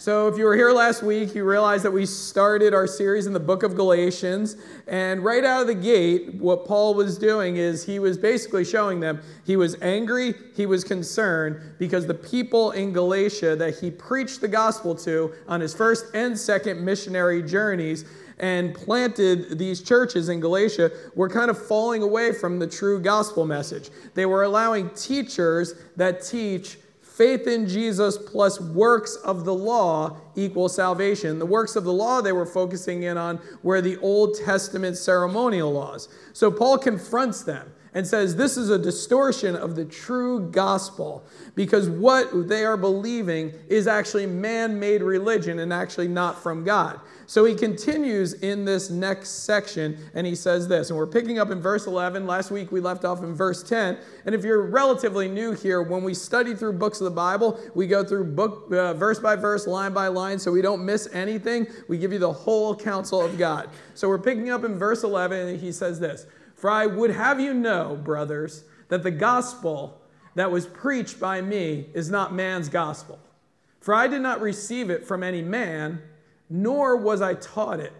So, if you were here last week, you realize that we started our series in the book of Galatians. And right out of the gate, what Paul was doing is he was basically showing them he was angry, he was concerned because the people in Galatia that he preached the gospel to on his first and second missionary journeys and planted these churches in Galatia were kind of falling away from the true gospel message. They were allowing teachers that teach faith in Jesus plus works of the law equal salvation. The works of the law they were focusing in on were the Old Testament ceremonial laws. So Paul confronts them and says this is a distortion of the true gospel because what they are believing is actually man made religion and actually not from God. So he continues in this next section and he says this, and we're picking up in verse 11. Last week we left off in verse 10. And if you're relatively new here, when we study through books of the Bible, we go through book uh, verse by verse, line by line, so we don't miss anything. We give you the whole counsel of God. So we're picking up in verse 11 and he says this, "For I would have you know, brothers, that the gospel that was preached by me is not man's gospel. For I did not receive it from any man, nor was I taught it,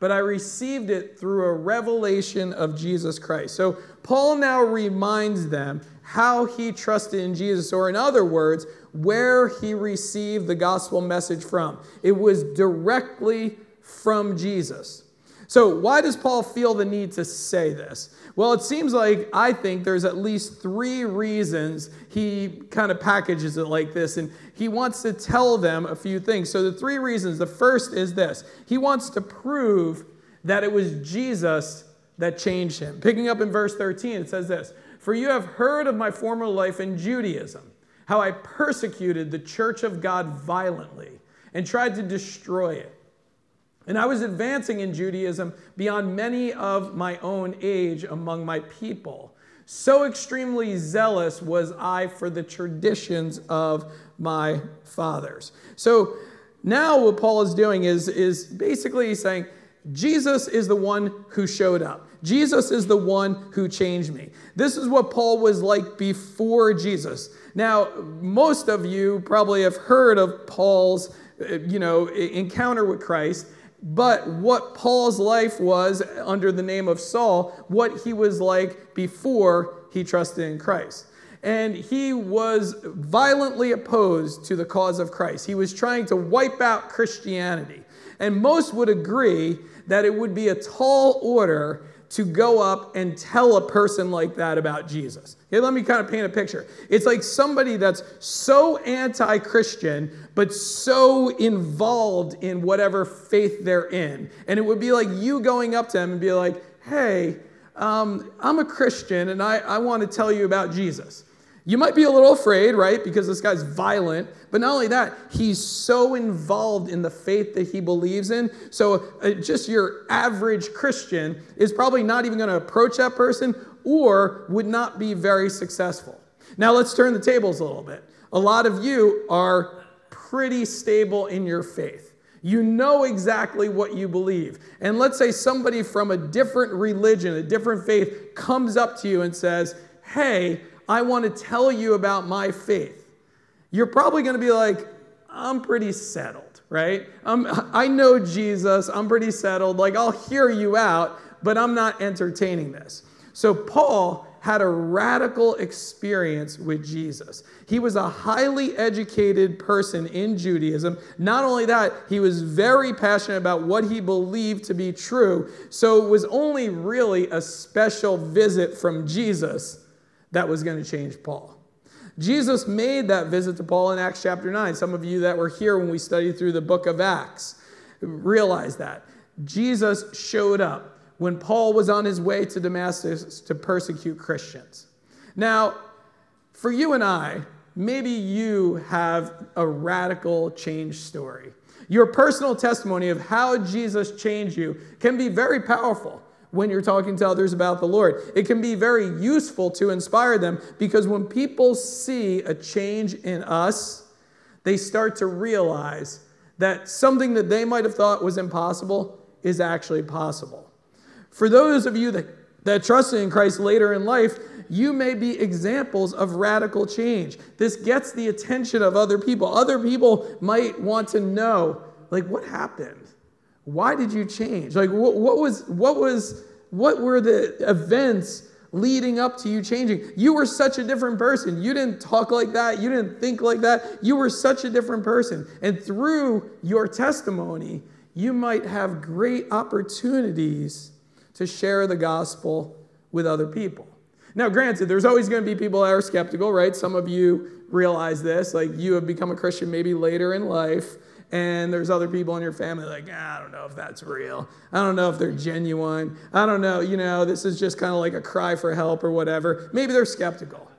but I received it through a revelation of Jesus Christ. So Paul now reminds them how he trusted in Jesus, or in other words, where he received the gospel message from. It was directly from Jesus. So, why does Paul feel the need to say this? Well, it seems like I think there's at least three reasons he kind of packages it like this, and he wants to tell them a few things. So, the three reasons the first is this he wants to prove that it was Jesus that changed him. Picking up in verse 13, it says this For you have heard of my former life in Judaism, how I persecuted the church of God violently and tried to destroy it. And I was advancing in Judaism beyond many of my own age among my people. So extremely zealous was I for the traditions of my fathers. So now what Paul is doing is, is basically saying, Jesus is the one who showed up. Jesus is the one who changed me. This is what Paul was like before Jesus. Now, most of you probably have heard of Paul's, uh, you know, encounter with Christ. But what Paul's life was under the name of Saul, what he was like before he trusted in Christ. And he was violently opposed to the cause of Christ. He was trying to wipe out Christianity. And most would agree that it would be a tall order to go up and tell a person like that about Jesus. Let me kind of paint a picture. It's like somebody that's so anti Christian, but so involved in whatever faith they're in. And it would be like you going up to them and be like, hey, um, I'm a Christian and I, I want to tell you about Jesus. You might be a little afraid, right? Because this guy's violent. But not only that, he's so involved in the faith that he believes in. So uh, just your average Christian is probably not even going to approach that person or would not be very successful. Now let's turn the tables a little bit. A lot of you are pretty stable in your faith. You know exactly what you believe. And let's say somebody from a different religion, a different faith, comes up to you and says, Hey, I want to tell you about my faith, you're probably going to be like, I'm pretty settled, right? I'm, I know Jesus, I'm pretty settled. Like, I'll hear you out, but I'm not entertaining this. So, Paul had a radical experience with Jesus. He was a highly educated person in Judaism. Not only that, he was very passionate about what he believed to be true. So, it was only really a special visit from Jesus that was going to change Paul. Jesus made that visit to Paul in Acts chapter 9. Some of you that were here when we studied through the book of Acts realize that. Jesus showed up when Paul was on his way to Damascus to persecute Christians. Now, for you and I, maybe you have a radical change story. Your personal testimony of how Jesus changed you can be very powerful when you're talking to others about the Lord. It can be very useful to inspire them because when people see a change in us, they start to realize that something that they might have thought was impossible is actually possible. For those of you that that trusted in Christ later in life, you may be examples of radical change. This gets the attention of other people. Other people might want to know, like, what happened? Why did you change? Like, what, what was, what was, what were the events leading up to you changing? You were such a different person. You didn't talk like that. You didn't think like that. You were such a different person. And through your testimony, you might have great opportunities to share the gospel with other people. Now, granted, there's always going to be people that are skeptical, right? Some of you realize this. Like, you have become a Christian maybe later in life, and there's other people in your family like, ah, I don't know if that's real. I don't know if they're genuine. I don't know, you know, this is just kind of like a cry for help or whatever. Maybe they're skeptical.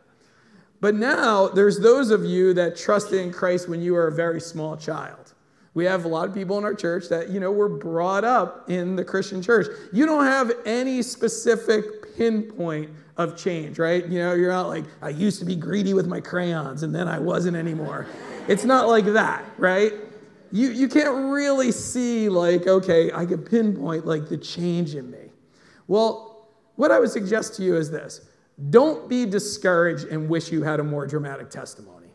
But now, there's those of you that trusted in Christ when you were a very small child. We have a lot of people in our church that, you know, were brought up in the Christian church. You don't have any specific pinpoint of change, right? You know, you're not like, I used to be greedy with my crayons and then I wasn't anymore. it's not like that, right? You, you can't really see, like, okay, I can pinpoint like the change in me. Well, what I would suggest to you is this don't be discouraged and wish you had a more dramatic testimony.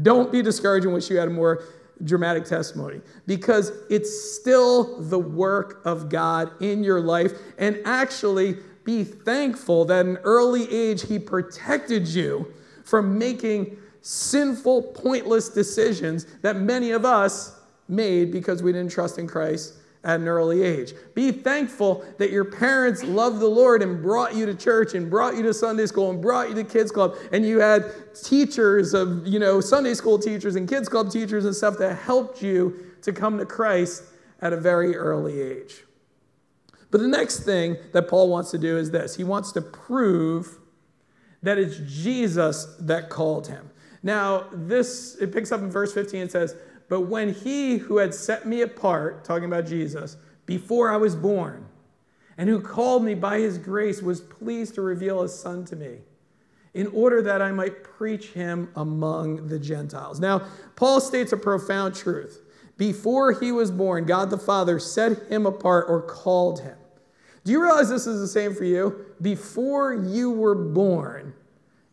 Don't be discouraged and wish you had a more dramatic testimony because it's still the work of God in your life. And actually, be thankful that in early age He protected you from making sinful, pointless decisions that many of us made because we didn't trust in Christ at an early age. Be thankful that your parents loved the Lord and brought you to church and brought you to Sunday school and brought you to kids club and you had teachers of, you know, Sunday school teachers and kids club teachers and stuff that helped you to come to Christ at a very early age. But the next thing that Paul wants to do is this. He wants to prove that it's Jesus that called him. Now, this it picks up in verse 15 and says, but when he who had set me apart, talking about Jesus, before I was born, and who called me by his grace, was pleased to reveal his son to me, in order that I might preach him among the Gentiles. Now, Paul states a profound truth. Before he was born, God the Father set him apart or called him. Do you realize this is the same for you? Before you were born,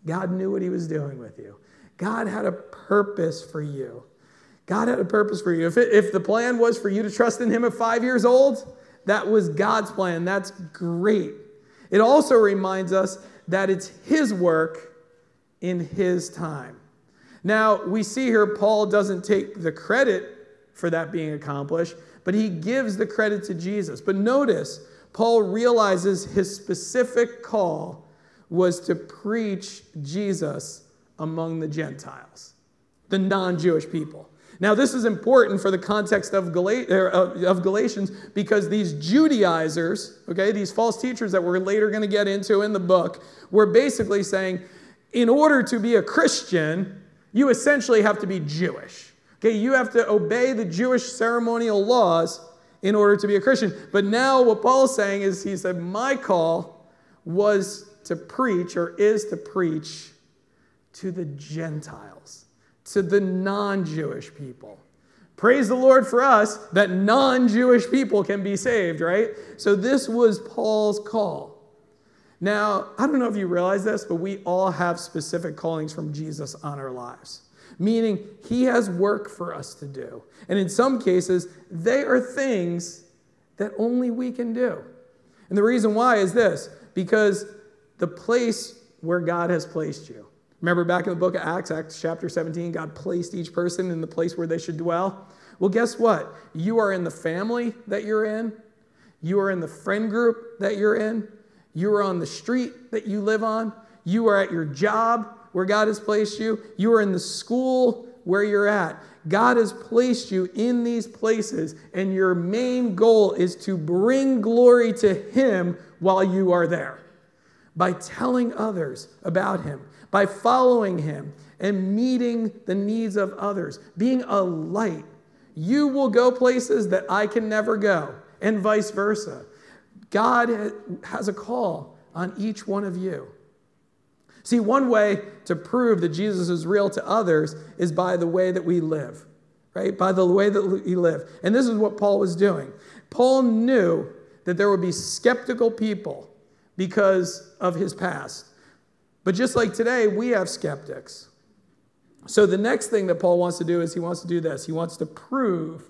God knew what he was doing with you. God had a purpose for you. God had a purpose for you. If, it, if the plan was for you to trust in Him at five years old, that was God's plan. That's great. It also reminds us that it's His work in His time. Now, we see here Paul doesn't take the credit for that being accomplished, but he gives the credit to Jesus. But notice, Paul realizes his specific call was to preach Jesus among the Gentiles, the non Jewish people. Now, this is important for the context er, of, of Galatians because these Judaizers, okay, these false teachers that we're later going to get into in the book, were basically saying, in order to be a Christian, you essentially have to be Jewish. Okay, you have to obey the Jewish ceremonial laws in order to be a Christian. But now, what Paul's saying is, he said, My call was to preach or is to preach to the Gentiles to the non Jewish people. Praise the Lord for us that non Jewish people can be saved, right? So, this was Paul's call. Now, I don't know if you realize this, but we all have specific callings from Jesus on our lives, meaning he has work for us to do. And in some cases, they are things that only we can do. And the reason why is this because the place where God has placed you, Remember back in the book of Acts, Acts chapter 17, God placed each person in the place where they should dwell? Well, guess what? You are in the family that you're in, you are in the friend group that you're in, you are on the street that you live on, you are at your job where God has placed you, you are in the school where you're at. God has placed you in these places, and your main goal is to bring glory to Him while you are there by telling others about Him by following him and meeting the needs of others, being a light. You will go places that I can never go, and vice versa. God has a call on each one of you. See, one way to prove that Jesus is real to others is by the way that we live, right? By the way that we live. And this is what Paul was doing. Paul knew that there would be skeptical people because of his past. But just like today, we have skeptics. So the next thing that Paul wants to do is he wants to do this. He wants to prove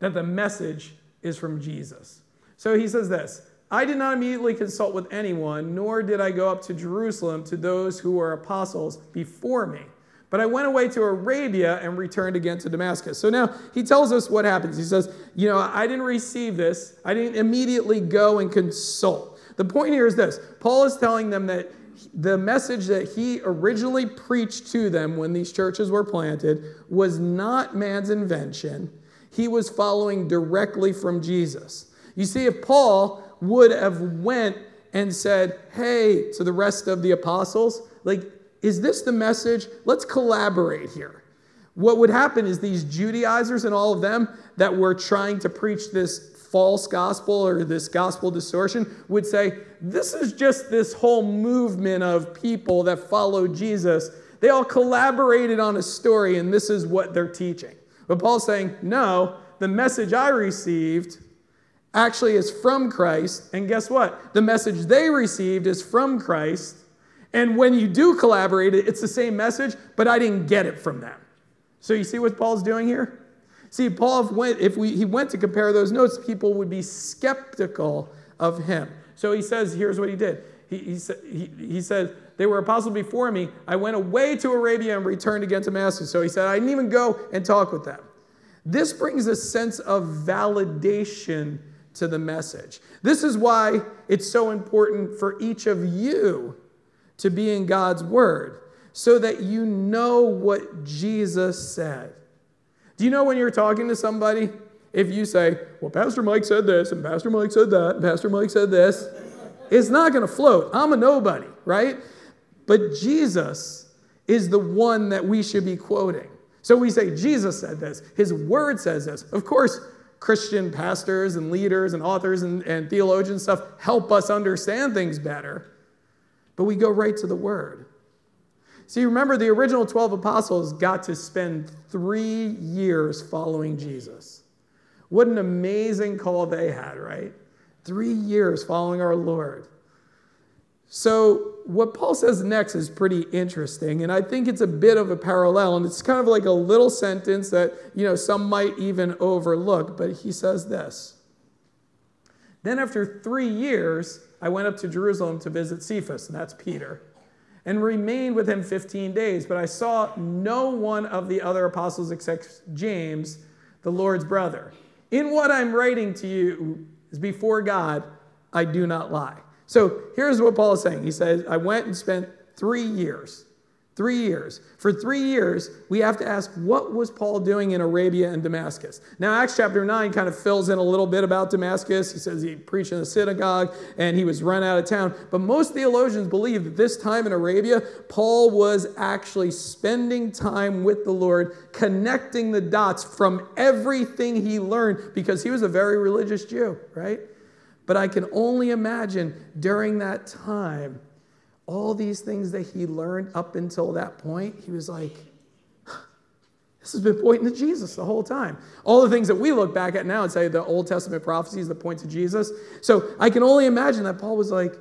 that the message is from Jesus. So he says this I did not immediately consult with anyone, nor did I go up to Jerusalem to those who were apostles before me. But I went away to Arabia and returned again to Damascus. So now he tells us what happens. He says, You know, I didn't receive this, I didn't immediately go and consult. The point here is this Paul is telling them that the message that he originally preached to them when these churches were planted was not man's invention. He was following directly from Jesus. You see, if Paul would have went and said, hey, to the rest of the apostles, like, is this the message? Let's collaborate here. What would happen is these Judaizers and all of them that were trying to preach this false gospel or this gospel distortion would say, This is just this whole movement of people that follow Jesus. They all collaborated on a story, and this is what they're teaching. But Paul's saying, No, the message I received actually is from Christ. And guess what? The message they received is from Christ. And when you do collaborate, it's the same message, but I didn't get it from them. So you see what Paul's doing here? See, Paul went, if we, he went to compare those notes, people would be skeptical of him. So he says, here's what he did. He, he, he, he said, they were apostles before me. I went away to Arabia and returned again to Damascus. So he said, I didn't even go and talk with them. This brings a sense of validation to the message. This is why it's so important for each of you to be in God's word so that you know what Jesus said. Do you know when you're talking to somebody, if you say, Well, Pastor Mike said this, and Pastor Mike said that, and Pastor Mike said this, it's not going to float. I'm a nobody, right? But Jesus is the one that we should be quoting. So we say, Jesus said this, His word says this. Of course, Christian pastors and leaders and authors and, and theologians stuff help us understand things better, but we go right to the word. See, remember, the original 12 apostles got to spend three years following Jesus. What an amazing call they had, right? Three years following our Lord. So, what Paul says next is pretty interesting, and I think it's a bit of a parallel, and it's kind of like a little sentence that, you know, some might even overlook, but he says this. Then, after three years, I went up to Jerusalem to visit Cephas, and that's Peter and remained with him 15 days. But I saw no one of the other apostles except James, the Lord's brother. In what I'm writing to you is before God, I do not lie. So here's what Paul is saying. He says, I went and spent three years Three years. For three years, we have to ask, what was Paul doing in Arabia and Damascus? Now, Acts chapter 9 kind of fills in a little bit about Damascus. He says he preached in the synagogue and he was run out of town. But most theologians believe that this time in Arabia, Paul was actually spending time with the Lord, connecting the dots from everything he learned because he was a very religious Jew, right? But I can only imagine during that time, all these things that he learned up until that point, he was like, this has been pointing to Jesus the whole time. All the things that we look back at now and say the Old Testament prophecies that point to Jesus. So I can only imagine that Paul was like,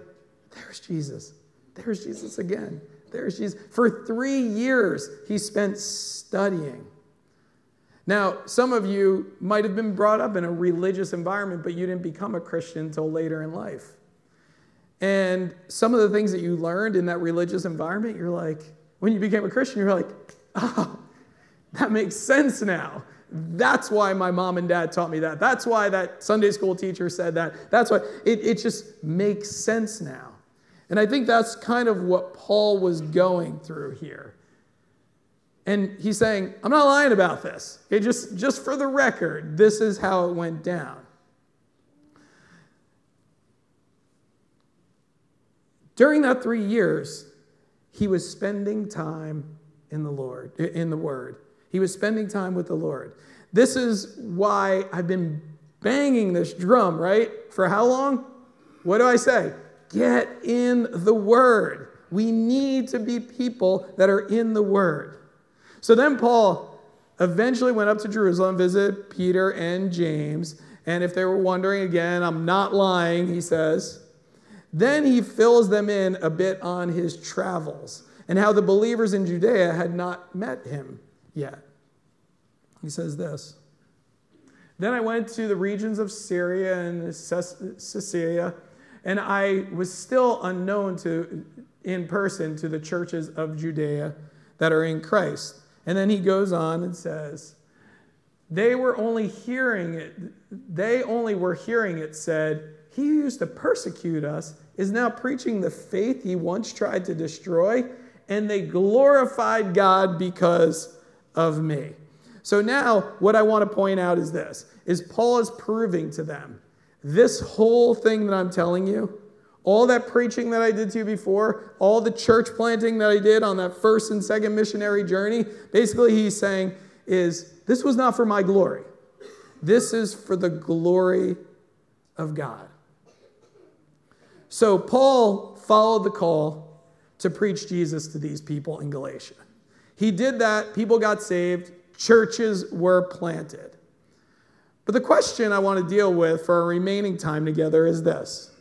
there's Jesus. There's Jesus again. There's Jesus. For three years, he spent studying. Now, some of you might have been brought up in a religious environment, but you didn't become a Christian until later in life. And some of the things that you learned in that religious environment, you're like, when you became a Christian, you're like, oh, that makes sense now. That's why my mom and dad taught me that. That's why that Sunday school teacher said that. That's why it, it just makes sense now. And I think that's kind of what Paul was going through here. And he's saying, I'm not lying about this. Okay, just, just for the record, this is how it went down. During that three years, he was spending time in the Lord, in the Word. He was spending time with the Lord. This is why I've been banging this drum, right? For how long? What do I say? Get in the Word. We need to be people that are in the Word. So then Paul eventually went up to Jerusalem, visit Peter and James. And if they were wondering again, I'm not lying, he says. Then he fills them in a bit on his travels and how the believers in Judea had not met him yet. He says this Then I went to the regions of Syria and Cilicia, and I was still unknown to, in person to the churches of Judea that are in Christ. And then he goes on and says, they were only hearing it, they only were hearing it said, He who used to persecute us is now preaching the faith he once tried to destroy, and they glorified God because of me. So now what I want to point out is this is Paul is proving to them this whole thing that I'm telling you, all that preaching that I did to you before, all the church planting that I did on that first and second missionary journey, basically he's saying is this was not for my glory. This is for the glory of God. So Paul followed the call to preach Jesus to these people in Galatia. He did that, people got saved, churches were planted. But the question I want to deal with for our remaining time together is this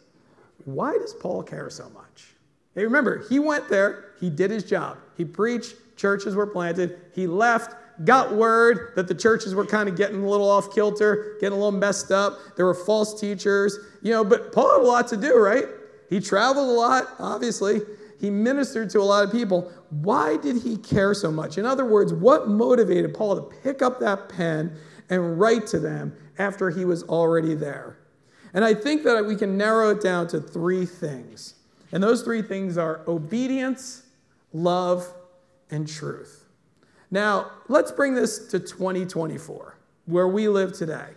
Why does Paul care so much? Hey, remember, he went there, he did his job, he preached, churches were planted, he left, got word that the churches were kind of getting a little off kilter, getting a little messed up. There were false teachers, you know, but Paul had a lot to do, right? He traveled a lot, obviously. He ministered to a lot of people. Why did he care so much? In other words, what motivated Paul to pick up that pen and write to them after he was already there? And I think that we can narrow it down to three things. And those three things are obedience, love, and truth. Now, let's bring this to 2024, where we live today.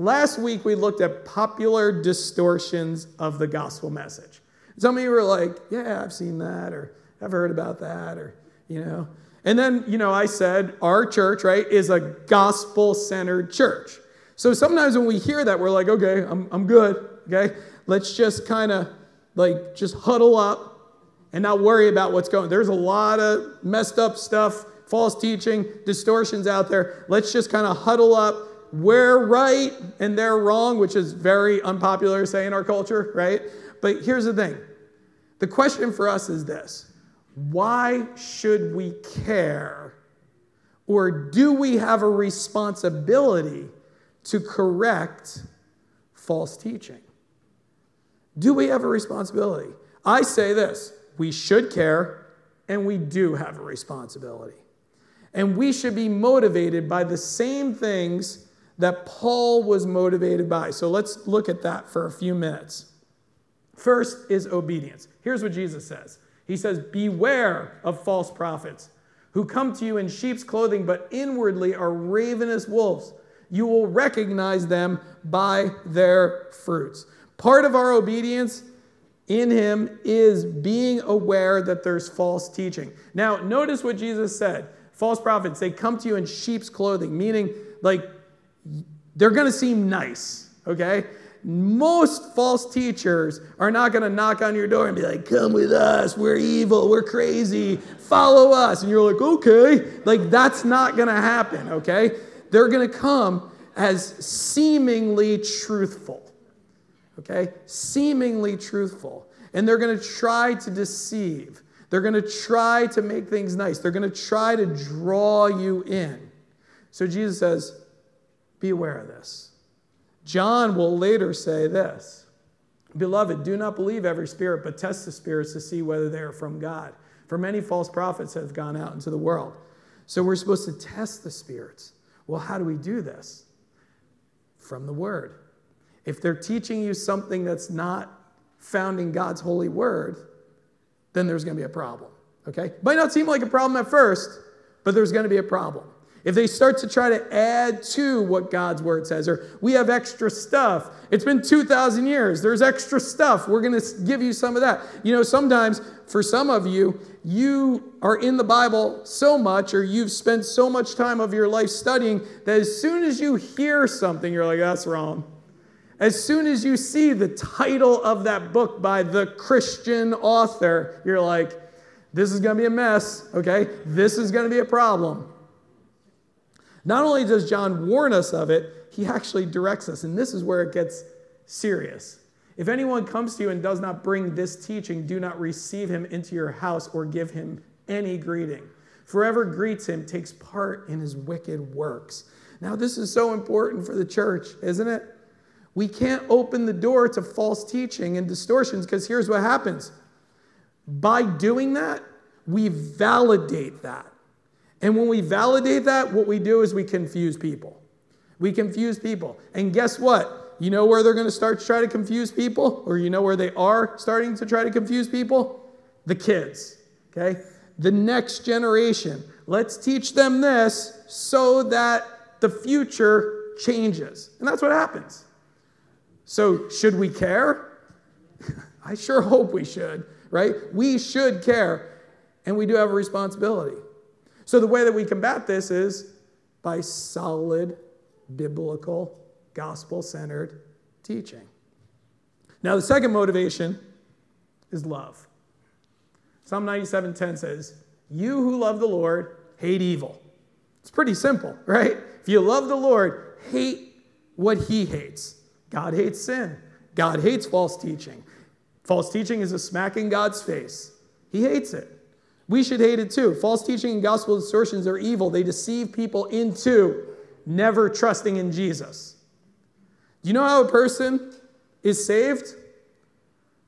Last week, we looked at popular distortions of the gospel message. Some of you were like, yeah, I've seen that, or I've heard about that, or, you know. And then, you know, I said, our church, right, is a gospel centered church. So sometimes when we hear that, we're like, okay, I'm, I'm good, okay? Let's just kind of like just huddle up and not worry about what's going. There's a lot of messed up stuff false teaching, distortions out there. Let's just kind of huddle up. We're right and they're wrong, which is very unpopular to say in our culture, right? But here's the thing the question for us is this why should we care? Or do we have a responsibility to correct false teaching? Do we have a responsibility? I say this we should care, and we do have a responsibility. And we should be motivated by the same things that Paul was motivated by. So let's look at that for a few minutes. First is obedience. Here's what Jesus says He says, Beware of false prophets who come to you in sheep's clothing, but inwardly are ravenous wolves. You will recognize them by their fruits. Part of our obedience in him is being aware that there's false teaching. Now, notice what Jesus said. False prophets, they come to you in sheep's clothing, meaning like they're going to seem nice, okay? Most false teachers are not going to knock on your door and be like, come with us, we're evil, we're crazy, follow us. And you're like, okay. Like, that's not going to happen, okay? They're going to come as seemingly truthful, okay? Seemingly truthful. And they're going to try to deceive. They're going to try to make things nice. They're going to try to draw you in. So Jesus says, Be aware of this. John will later say this Beloved, do not believe every spirit, but test the spirits to see whether they are from God. For many false prophets have gone out into the world. So we're supposed to test the spirits. Well, how do we do this? From the Word. If they're teaching you something that's not found in God's holy Word, then there's going to be a problem. Okay? Might not seem like a problem at first, but there's going to be a problem. If they start to try to add to what God's word says, or we have extra stuff, it's been 2,000 years, there's extra stuff, we're going to give you some of that. You know, sometimes for some of you, you are in the Bible so much, or you've spent so much time of your life studying, that as soon as you hear something, you're like, that's wrong. As soon as you see the title of that book by the Christian author, you're like, this is going to be a mess, okay? This is going to be a problem. Not only does John warn us of it, he actually directs us, and this is where it gets serious. If anyone comes to you and does not bring this teaching, do not receive him into your house or give him any greeting. Forever greets him takes part in his wicked works. Now, this is so important for the church, isn't it? We can't open the door to false teaching and distortions because here's what happens. By doing that, we validate that. And when we validate that, what we do is we confuse people. We confuse people. And guess what? You know where they're going to start to try to confuse people? Or you know where they are starting to try to confuse people? The kids, okay? The next generation. Let's teach them this so that the future changes. And that's what happens. So, should we care? I sure hope we should, right? We should care, and we do have a responsibility. So, the way that we combat this is by solid biblical, gospel centered teaching. Now, the second motivation is love. Psalm 97:10 says, "You who love the Lord hate evil." It's pretty simple, right? If you love the Lord, hate what he hates. God hates sin. God hates false teaching. False teaching is a smack in God's face. He hates it. We should hate it too. False teaching and gospel distortions are evil. They deceive people into never trusting in Jesus. Do you know how a person is saved?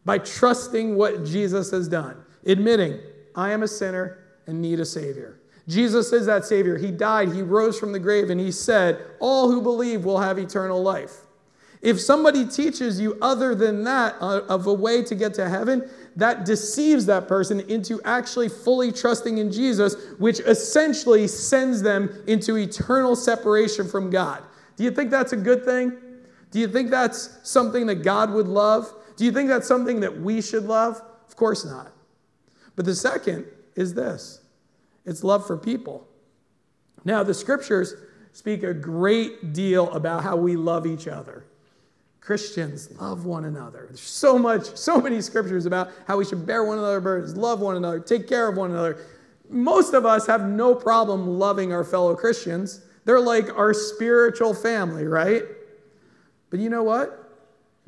By trusting what Jesus has done, admitting, I am a sinner and need a Savior. Jesus is that Savior. He died, He rose from the grave, and He said, All who believe will have eternal life. If somebody teaches you other than that uh, of a way to get to heaven, that deceives that person into actually fully trusting in Jesus, which essentially sends them into eternal separation from God. Do you think that's a good thing? Do you think that's something that God would love? Do you think that's something that we should love? Of course not. But the second is this it's love for people. Now, the scriptures speak a great deal about how we love each other. Christians love one another. There's so much, so many scriptures about how we should bear one another burdens, love one another, take care of one another. Most of us have no problem loving our fellow Christians. They're like our spiritual family, right? But you know what?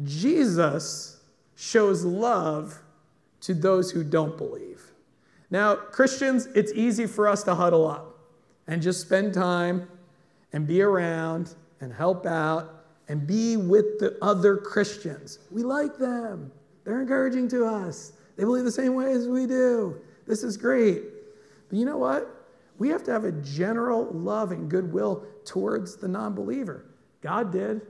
Jesus shows love to those who don't believe. Now, Christians, it's easy for us to huddle up and just spend time and be around and help out and be with the other Christians. We like them, they're encouraging to us. They believe the same way as we do. This is great. But you know what? We have to have a general love and goodwill towards the non believer. God did.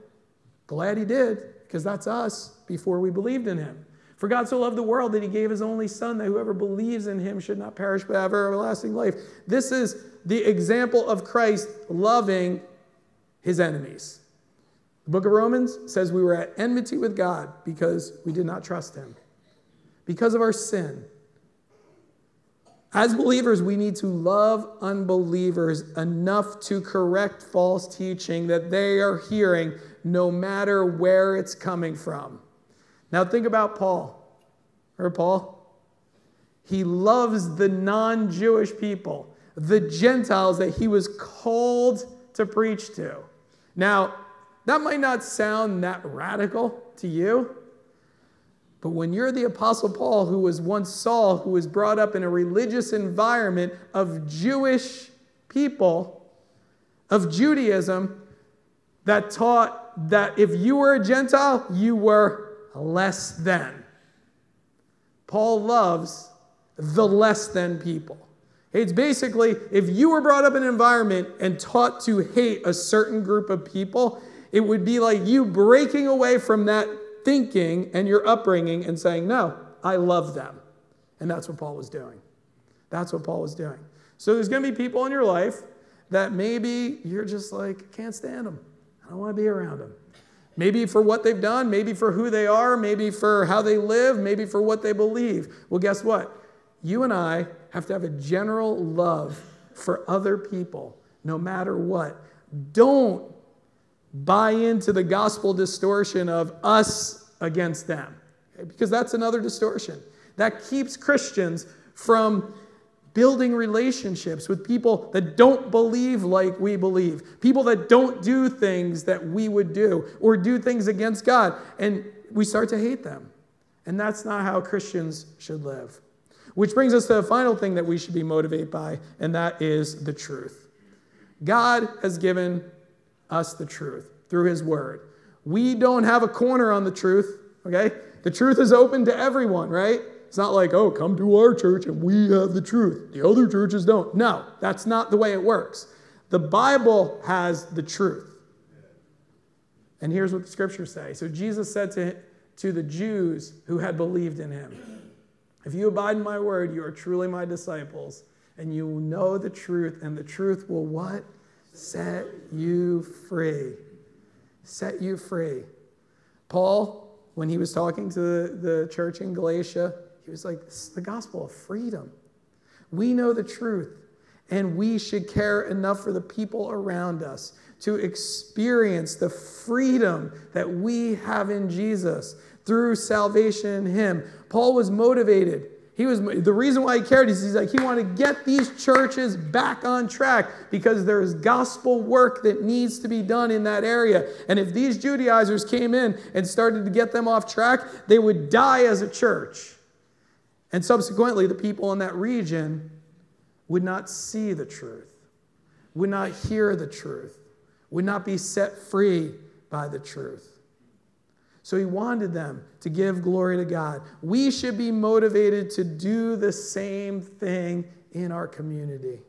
Glad He did, because that's us before we believed in Him. For God so loved the world that He gave His only Son, that whoever believes in Him should not perish but have everlasting life. This is the example of Christ loving His enemies. The book of Romans says we were at enmity with God because we did not trust Him, because of our sin. As believers, we need to love unbelievers enough to correct false teaching that they are hearing, no matter where it's coming from. Now, think about Paul. Or Paul? He loves the non Jewish people, the Gentiles that he was called to preach to. Now, that might not sound that radical to you, but when you're the Apostle Paul, who was once Saul, who was brought up in a religious environment of Jewish people, of Judaism, that taught that if you were a Gentile, you were less than. Paul loves the less than people. It's basically if you were brought up in an environment and taught to hate a certain group of people, it would be like you breaking away from that thinking and your upbringing and saying, No, I love them. And that's what Paul was doing. That's what Paul was doing. So there's going to be people in your life that maybe you're just like, can't stand them. I don't want to be around them. Maybe for what they've done, maybe for who they are, maybe for how they live, maybe for what they believe. Well, guess what? You and I have to have a general love for other people, no matter what. Don't buy into the gospel distortion of us against them, because that's another distortion. That keeps Christians from building relationships with people that don't believe like we believe, people that don't do things that we would do or do things against God. And we start to hate them. And that's not how Christians should live. Which brings us to the final thing that we should be motivated by, and that is the truth. God has given us the truth through His Word. We don't have a corner on the truth, okay? The truth is open to everyone, right? It's not like, oh, come to our church and we have the truth. The other churches don't. No, that's not the way it works. The Bible has the truth. And here's what the scriptures say. So Jesus said to, to the Jews who had believed in him, If you abide in my word, you are truly my disciples, and you will know the truth, and the truth will what? Set you free. Set you free. Paul, when he was talking to the, the church in Galatia, he was like, This is the gospel of freedom. We know the truth, and we should care enough for the people around us to experience the freedom that we have in Jesus through salvation in Him. Paul was motivated. He was the reason why he cared is he's like he wanted to get these churches back on track because there's gospel work that needs to be done in that area. And if these Judaizers came in and started to get them off track, they would die as a church. And subsequently, the people in that region would not see the truth, would not hear the truth, would not be set free by the truth. So he wanted them to give glory to God. We should be motivated to do the same thing in our community.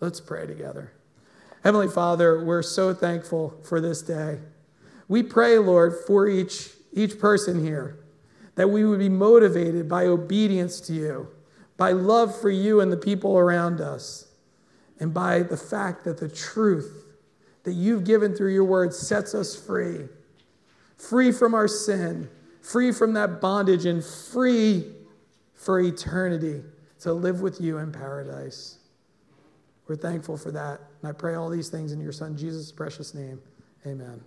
Let's pray together. Heavenly Father, we're so thankful for this day. We pray, Lord, for each, each person here that we would be motivated by obedience to you, by love for you and the people around us, and by the fact that the truth that you've given through your word sets us free free from our sin, free from that bondage, and free for eternity to live with you in paradise. We're thankful for that. And I pray all these things in your Son, Jesus' precious name. Amen.